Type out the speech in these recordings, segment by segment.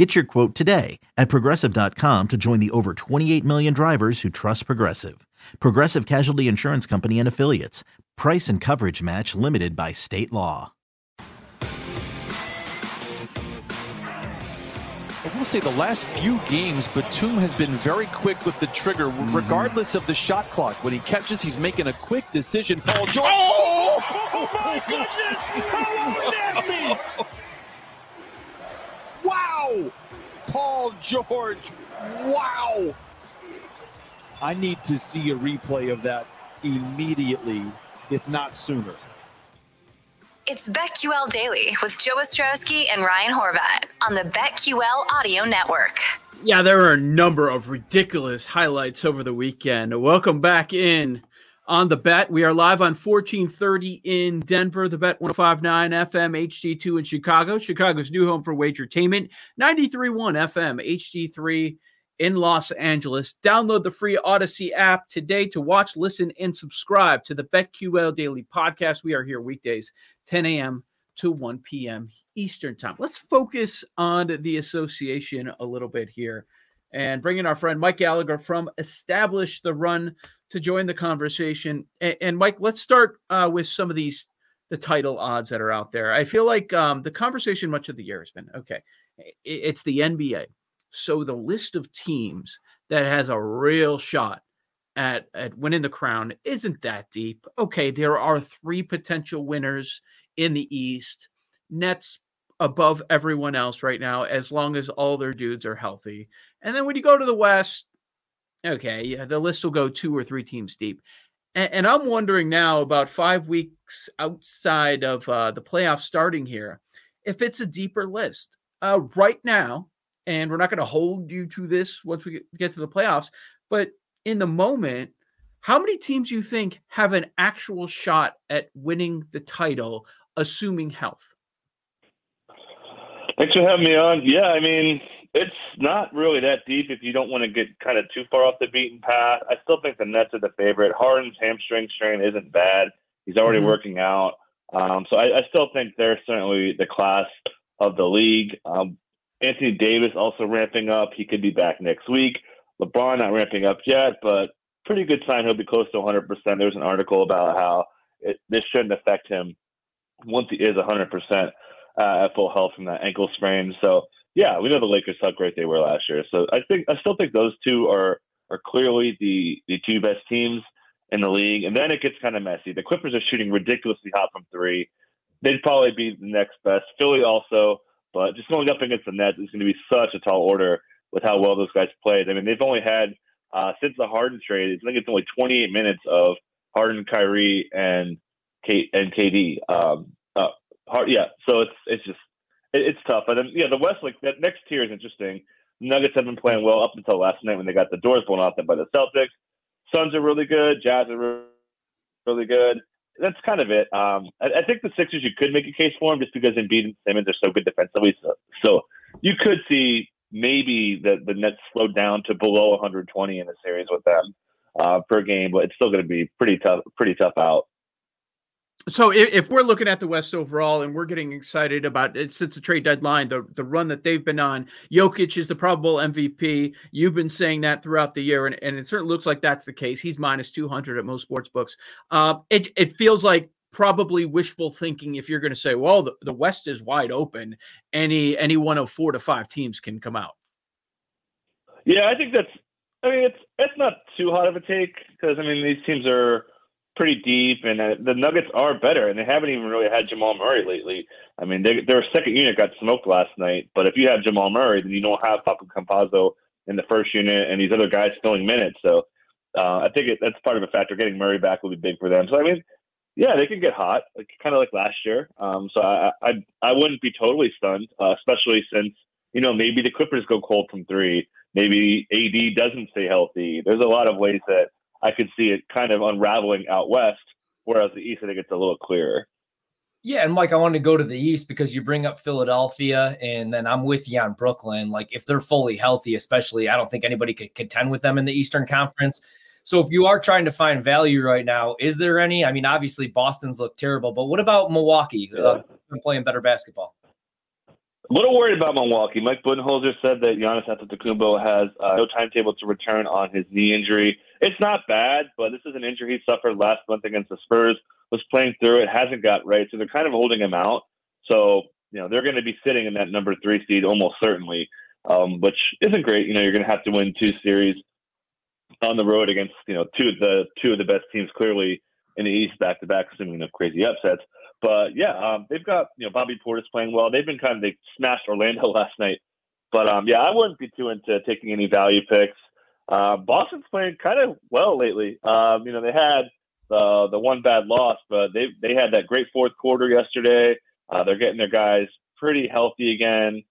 Get your quote today at progressive.com to join the over 28 million drivers who trust Progressive. Progressive Casualty Insurance Company and Affiliates. Price and coverage match limited by state law. I will say the last few games, Batum has been very quick with the trigger, Mm-hmm. regardless of the shot clock. When he catches, he's making a quick decision. Paul George. Oh, oh my goodness! How nasty! Wow! Paul George! Wow! I need to see a replay of that immediately, if not sooner. It's BetQL Daily with Joe Ostrowski and Ryan Horvat on the BetQL Audio Network. Yeah, there are a number of ridiculous highlights over the weekend. Welcome back in on the bet. We are live on 1430 in Denver, the bet 1059 FM HD2 in Chicago, Chicago's new home for wagertainment, 931 FM HD3 in Los Angeles. Download the free Audacy app today to watch, listen, and subscribe to the BetQL Daily podcast. We are here weekdays, 10 a.m. to 1 p.m. Eastern Time. Let's focus on the association a little bit here and bring in our friend Mike Gallagher from Establish the Run to join the conversation. And, and Mike, let's start uh, with some of these the title odds that are out there. I feel like um, the conversation much of the year has been okay. it- It's the NBA, so the list of teams that has a real shot at at winning the crown isn't that deep. Okay, there are three potential winners in the East. Nets above everyone else right now, as long as all their dudes are healthy. And then when you go to the West, okay, yeah, the list will go two or three teams deep. And, and I'm wondering now, about five weeks outside of uh, the playoffs starting here, if it's a deeper list. Uh, right now, and we're not going to hold you to this once we get- to the playoffs, but in the moment, how many teams you think have an actual shot at winning the title, assuming health? Thanks for having me on. Yeah, I mean, it's not really that deep if you don't want to get kind of too far off the beaten path. I still think the Nets are the favorite. Harden's hamstring strain isn't bad. He's already Mhm. working out. Um, so I, I still think they're certainly the class of the league. Um, Anthony Davis also ramping up. He could be back next week. LeBron not ramping up yet, but pretty good sign he'll be close to 100%. There's an article about how it, this shouldn't affect him once he is 100% uh, at full health from that ankle sprain. So yeah, we know the Lakers how great they were last year. So I think I still think those two are are clearly the the two best teams in the league. And then it gets kind of messy. The Clippers are shooting ridiculously hot from three. They'd probably be the next best. Philly also, but just going up against the Nets is going to be such a tall order with how well those guys played. I mean, they've only had uh, since the Harden trade. I think it's only 28 minutes of Harden, Kyrie, and Kate and KD. Um, uh, hard, yeah. So it's it's just it, it's tough. But then yeah, the West like that next tier is interesting. Nuggets have been playing well up until last night when they got the doors blown off them by the Celtics. Suns are really good. Jazz are really good. That's kind of it. Um, I, I think the Sixers you could make a case for them just because Embiid and Simmons are so good defensively. So, so you could see maybe the the Nets slow down to below 120 in a series with them uh, per game, but it's still going to be pretty tough. Pretty tough out. So if, if we're looking at the West overall and we're getting excited about it since the trade deadline, the, the run that they've been on, Jokic is the probable MVP. You've been saying that throughout the year, and, and it certainly looks like that's the case. He's minus 200 at most sports books. Uh, it, it feels like probably wishful thinking if you're going to say, well, the, the West is wide open. Any any one of four to five teams can come out. Yeah, I think that's. I mean, it's it's not too hot of a take because I mean these teams are pretty deep, and uh, the Nuggets are better, and they haven't even really had Jamal Murray lately. I mean, they, their second unit got smoked last night, but if you have Jamal Murray, then you don't have Papa Campazzo in the first unit, and these other guys filling minutes. So uh, I think it, that's part of a factor. Getting Murray back will be big for them. So I mean, yeah, they could get hot, like, kind of like last year. Um, so I, I I wouldn't be totally stunned, uh, especially since you know maybe the Clippers go cold from three. Maybe AD doesn't stay healthy. There's a lot of ways that I could see it kind of unraveling out west. Whereas the East, I think it's a little clearer. Yeah, and Mike, I wanted to go to the East because you bring up Philadelphia, and then I'm with you on Brooklyn. Like, if they're fully healthy, especially, I don't think anybody could contend with them in the Eastern Conference. So, if you are trying to find value right now, is there any? I mean, obviously, Boston's look terrible, but what about Milwaukee? Yeah. Uh, playing better basketball. A little worried about Milwaukee. Mike Budenholzer said that Giannis Antetokounmpo has uh, no timetable to return on his knee injury. It's not bad, but this is an injury he suffered last month against the Spurs. Was playing through it, hasn't got right, so they're kind of holding him out. So you know they're going to be sitting in that number three seed almost certainly, um, which isn't great. You know you're going to have to win two series on the road against you know two of the two of the best teams clearly in the East back to back, assuming no crazy upsets. But yeah, um, they've got you know Bobby Portis playing well. They've been kind of they smashed Orlando last night. But um, yeah, I wouldn't be too into taking any value picks. Uh, Boston's playing kind of well lately. Um, you know, they had the the one bad loss, but they they had that great fourth quarter yesterday. Uh, they're getting their guys pretty healthy again.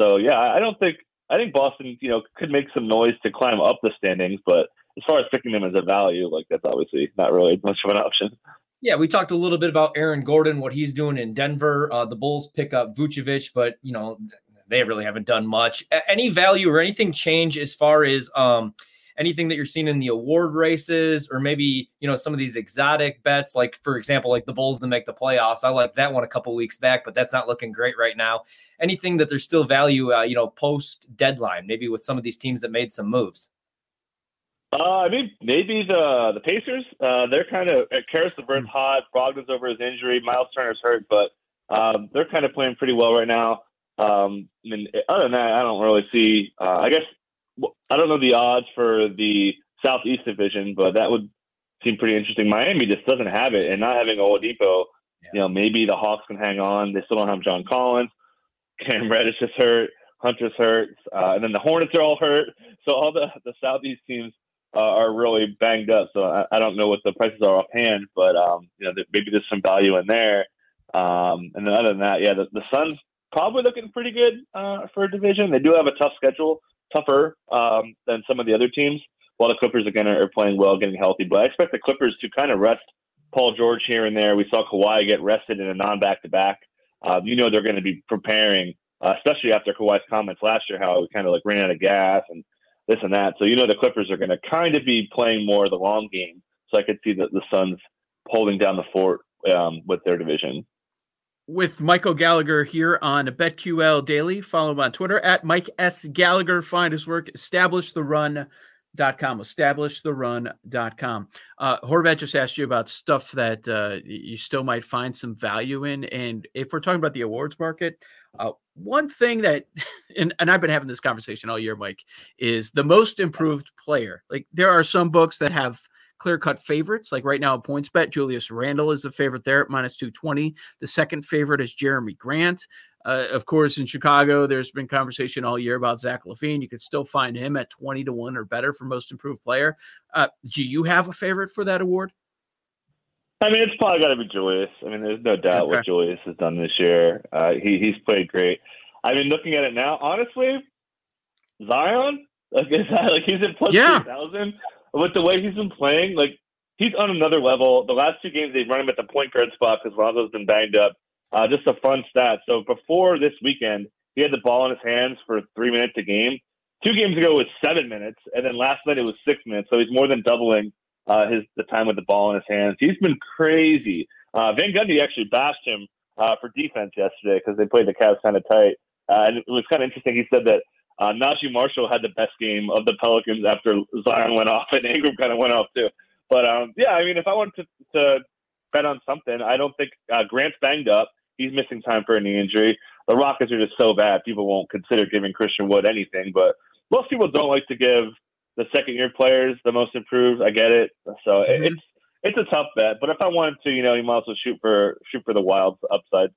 So yeah, I don't think I think Boston, you know, could make some noise to climb up the standings, but as far as picking them as a value, like that's obviously not really much of an option. Yeah, we talked a little bit about Aaron Gordon, what he's doing in Denver. Uh, the Bulls pick up Vucevic, but you know they really haven't done much. Any value or anything change as far as um, anything that you're seeing in the award races, or maybe you know some of these exotic bets, like for example, like the Bulls to make the playoffs. I like that one a couple weeks back, but that's not looking great right now. Anything that there's still value, uh, you know, post deadline, maybe with some of these teams that made some moves. Uh, I mean, maybe the the Pacers. Uh, they're kind of Caris LeVert's hot. Brogdon's over his injury. Miles Turner's hurt, but um, they're kind of playing pretty well right now. Um, I mean, other than that, I don't really see. Uh, I guess I don't know the odds for the Southeast Division, but that would seem pretty interesting. Miami just doesn't have it, and not having Oladipo, yeah. you know, maybe the Hawks can hang on. They still don't have John Collins. Cam Reddish is hurt. Hunter's hurt, uh, and then the Hornets are all hurt. So all the the Southeast teams uh, are really banged up. So I, I, don't know what the prices are offhand, but um, you know, maybe there's some value in there. Um, and then other than that, yeah, the, the Suns probably looking pretty good uh, for a division. They do have a tough schedule, tougher um, than some of the other teams. While the Clippers again are, are playing well, getting healthy, but I expect the Clippers to kind of rest Paul George here and there. We saw Kawhi get rested in a non-back-to-back. Uh, you know they're going to be preparing, uh, especially after Kawhi's comments last year, how he kind of like ran out of gas and this and that. So you know the Clippers are going to kind of be playing more the long game. So I could see the, the Suns holding down the fort um, with their division with Michael Gallagher here on BetQL Daily. Follow him on Twitter at Mike S. Gallagher. Find his work, establishtherun.com. Establishtherun.com. Uh, Horvat just asked you about stuff that uh, you still might find some value in. And if we're talking about the awards market, uh, one thing that, and, and I've been having this conversation all year, Mike, is the most improved player. Like there are some books that have – clear cut favorites. Like right now, PointsBet Julius Randle is the favorite there at minus 220. The second favorite is Jerami Grant. Uh, of course, in Chicago, there's been conversation all year about Zach LaVine. You could still find him at 20 to 1 or better for most improved player. Uh, do you have a favorite for that award? I mean, it's probably got to be Julius. I mean, there's no doubt okay. what Julius has done this year. Uh, he, he's played great. I mean, looking at it now, honestly, Zion, like, that, like he's at plus yeah. 3,000 with the way he's been playing, like he's on another level. The last two games they've run him at the point guard spot because Lonzo's been banged up. Uh, just a fun stat. So before this weekend, he had the ball in his hands for three minutes a game. Two games ago it was seven minutes, and then last night it was six minutes. So he's more than doubling uh, his the time with the ball in his hands. He's been crazy. Uh, Van Gundy actually bashed him uh, for defense yesterday because they played the Cavs kind of tight. Uh, and it was kind of interesting. He said that uh, Naji Marshall had the best game of the Pelicans after Zion went off, and Ingram kind of went off too. But um, yeah, I mean, if I wanted to, to bet on something, I don't think uh, Grant's banged up. He's missing time for a knee injury. The Rockets are just so bad, people won't consider giving Christian Wood anything. But most people don't like to give the second year players the most improved. I get it. So mm-hmm. it's it's a tough bet. But if I wanted to, you know, you might also shoot for shoot for the Wild's upside.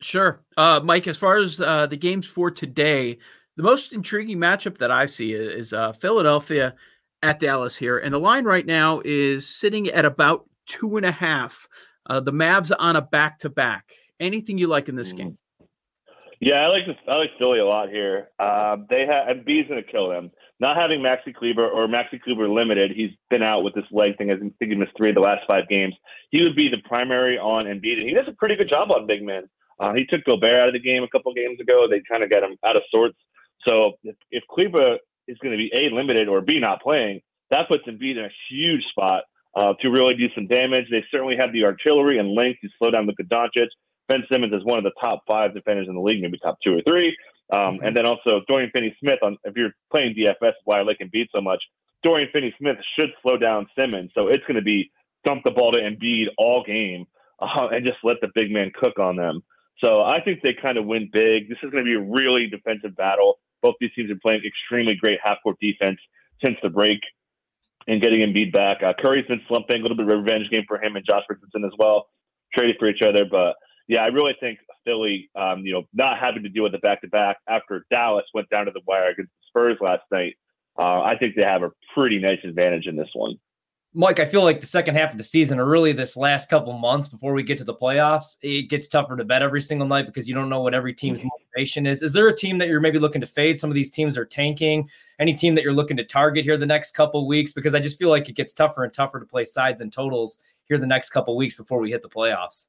Sure. Uh, Mike, as far as uh, the games for today, the most intriguing matchup that I see is uh, Philadelphia at Dallas here. And the line right now is sitting at about two and a half. Uh, the Mavs on a back to back. Anything you like in this game? Yeah, I like this. I like Philly a lot here. Uh, they have Embiid's going to kill them. not having Maxi Kleber or Maxi Kleber limited, he's been out with this leg thing. I think he missed three of the last five games. He would be the primary on Embiid, and he does a pretty good job on big men. Uh, he took Gobert out of the game a couple games ago. They kind of got him out of sorts. So if, if Kleber is going to be a limited or b not playing, that puts Embiid in a huge spot uh, to really do some damage. They certainly have the artillery and length to slow down Luka Doncic. Ben Simmons is one of the top five defenders in the league, maybe top two or three. Um, and then also Dorian Finney-Smith. On if you're playing DFS, why I like Embiid so much, Dorian Finney-Smith should slow down Simmons. So it's going to be dump the ball to Embiid all game uh, and just let the big man cook on them. So I think they kind of win big. This is going to be a really defensive battle. Both these teams are playing extremely great half court defense since the break and getting Embiid back. Uh, Curry's been slumping, a little bit of a revenge game for him and Josh Richardson as well, traded for each other. But yeah, I really think Philly, um, you know, not having to deal with the back to back after Dallas went down to the wire against the Spurs last night. Uh, I think they have a pretty nice advantage in this one. Mike, I feel like the second half of the season, or really this last couple months before we get to the playoffs, it gets tougher to bet every single night because you don't know what every team's mm-hmm. motivation is. Is there a team that you're maybe looking to fade? Some of these teams are tanking. Any team that you're looking to target here the next couple weeks? Because I just feel like it gets tougher and tougher to play sides and totals here the next couple weeks before we hit the playoffs.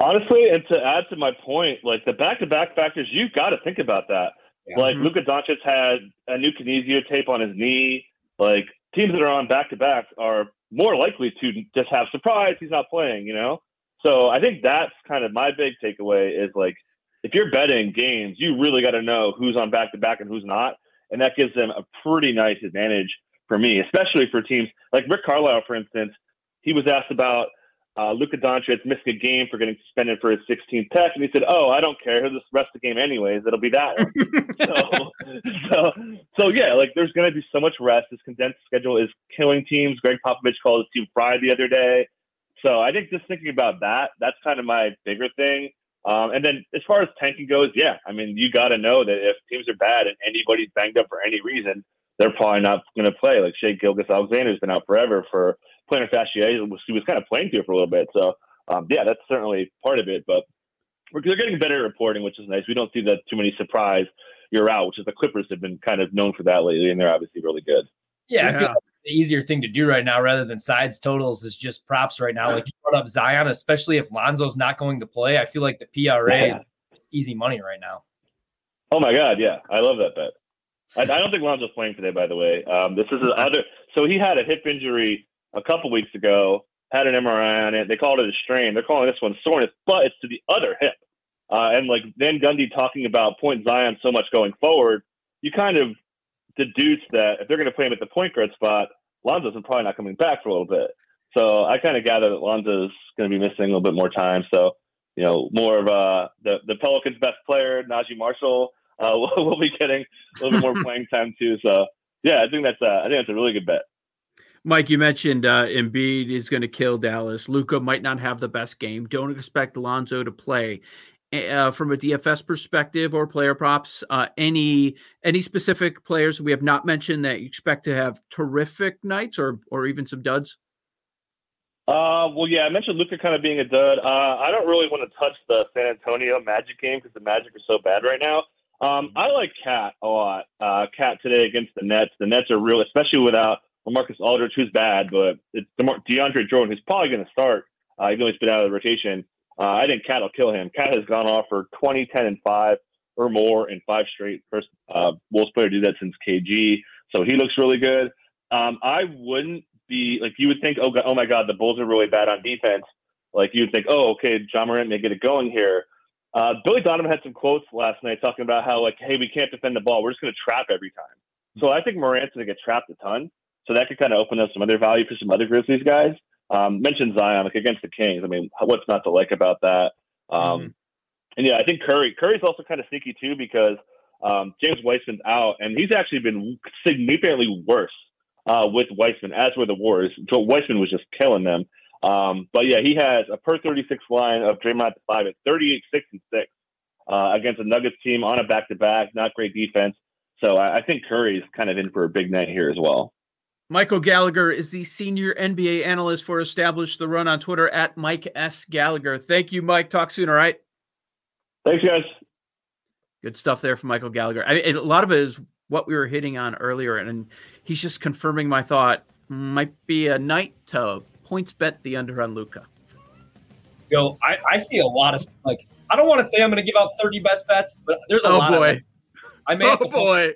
Honestly, and to add to my point, like the back-to-back factors, you've got to think about that. Yeah. Like mm-hmm. Luka Doncic had a new kinesio tape on his knee. Like teams that are on back-to-back are more likely to just have surprise he's not playing. You know, so I think that's kind of my big takeaway is like if you're betting games, you really got to know who's on back-to-back and who's not, and that gives them a pretty nice advantage for me, especially for teams like Rick Carlisle, for instance. He was asked about uh, Luka Doncic missing a game for getting suspended for his 16th tech, and he said, "Oh, I don't care. He'll just rest the game anyways. It'll be that one." so, so, so yeah, like there's going to be so much rest. This condensed schedule is killing teams. Gregg Popovich called his team fried the other day. So I think just thinking about that, that's kind of my bigger thing. Um, and then as far as tanking goes, yeah, I mean, you got to know that if teams are bad and anybody's banged up for any reason, they're probably not going to play. Like Shai Gilgeous-Alexander's been out forever for plantar fasciitis. He was kind of playing through for a little bit. So, um, yeah, that's certainly part of it. But we're, they're getting better reporting, which is nice. We don't see that too many surprise you're out, which is the Clippers have been kind of known for that lately, and they're obviously really good. Yeah, yeah. I feel like the easier thing to do right now rather than sides totals is just props right now. Like you brought up Zion, especially if Lonzo's not going to play. I feel like the PRA yeah. is easy money right now. Oh my God, yeah. I love that bet. I, I don't think Lonzo's playing today, by the way. Um, this is other. So he had a hip injury a couple weeks ago. Had an MRI on it. They called it a strain. They're calling this one soreness, but it's to the other hip. Uh, and like Van Gundy talking about point Zion so much going forward, you kind of deduce that if they're going to play him at the point guard spot, Lonzo's probably not coming back for a little bit. So I kind of gather that Lonzo's going to be missing a little bit more time. So you know, more of uh, the the Pelicans' best player, Naji Marshall, uh, we'll, we'll, be getting a little bit more playing time too. So yeah, I think that's uh, I think that's a really good bet. Mike, you mentioned uh, Embiid is going to kill Dallas. Luka might not have the best game. Don't expect Alonzo to play. Uh, from a DFS perspective or player props, uh, any any specific players we have not mentioned that you expect to have terrific nights or or even some duds? Uh, well, yeah, I mentioned Luka kind of being a dud. Uh, I don't really want to touch the San Antonio Magic game because the Magic are so bad right now. Um, I like Cat a lot. Uh, Cat today against the Nets. The Nets are real, especially without Marcus Aldridge, who's bad, but it's DeAndre Jordan, who's probably going to start, uh, even though he's been out of the rotation. Uh, I think Cat will kill him. Cat has gone off for 20, 10, and 5 or more in five straight. First uh, Wolves player to do that since KG. So he looks really good. Um, I wouldn't be like, you would think, oh, God, oh my God, the Bulls are really bad on defense. Like you would think, oh, okay, Ja Morant may get it going here. Uh, Billy Donovan had some quotes last night talking about how, like, hey, we can't defend the ball. We're just going to trap every time. So I think Morant's going to get trapped a ton. So that could kind of open up some other value for some other Grizzlies guys. Um, mentioned Zion, like against the Kings. I mean, what's not to like about that? Um, mm-hmm. And yeah, I think Curry. Curry's also kind of sneaky too because um, James Wiseman's out, and he's actually been significantly worse uh, with Wiseman, as were the Warriors. So Wiseman was just killing them. Um, but yeah, he has a per 36 line of Draymond to five at 38, 6, and 6 uh, against a Nuggets team on a back to back, not great defense. So I, I think Curry is kind of in for a big night here as well. Michael Gallagher is the senior NBA analyst for Establish the Run on Twitter at Mike S. Gallagher. Thank you, Mike. Talk soon, all right? Thanks, guys. Good stuff there from Michael Gallagher. A lot of it is what we were hitting on earlier, and he's just confirming my thought. Might be a night to points bet the under on Luka. Yo, I, I see a lot of like. I don't want to say I'm going to give out 30 best bets, but there's a oh lot boy. of. I may. Oh boy.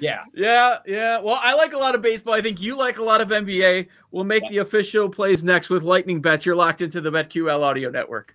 Yeah. Yeah, yeah. Well, I like a lot of baseball. I think you like a lot of NBA. We'll make yeah. the official plays next with lightning bets. You're locked into the BetQL audio network.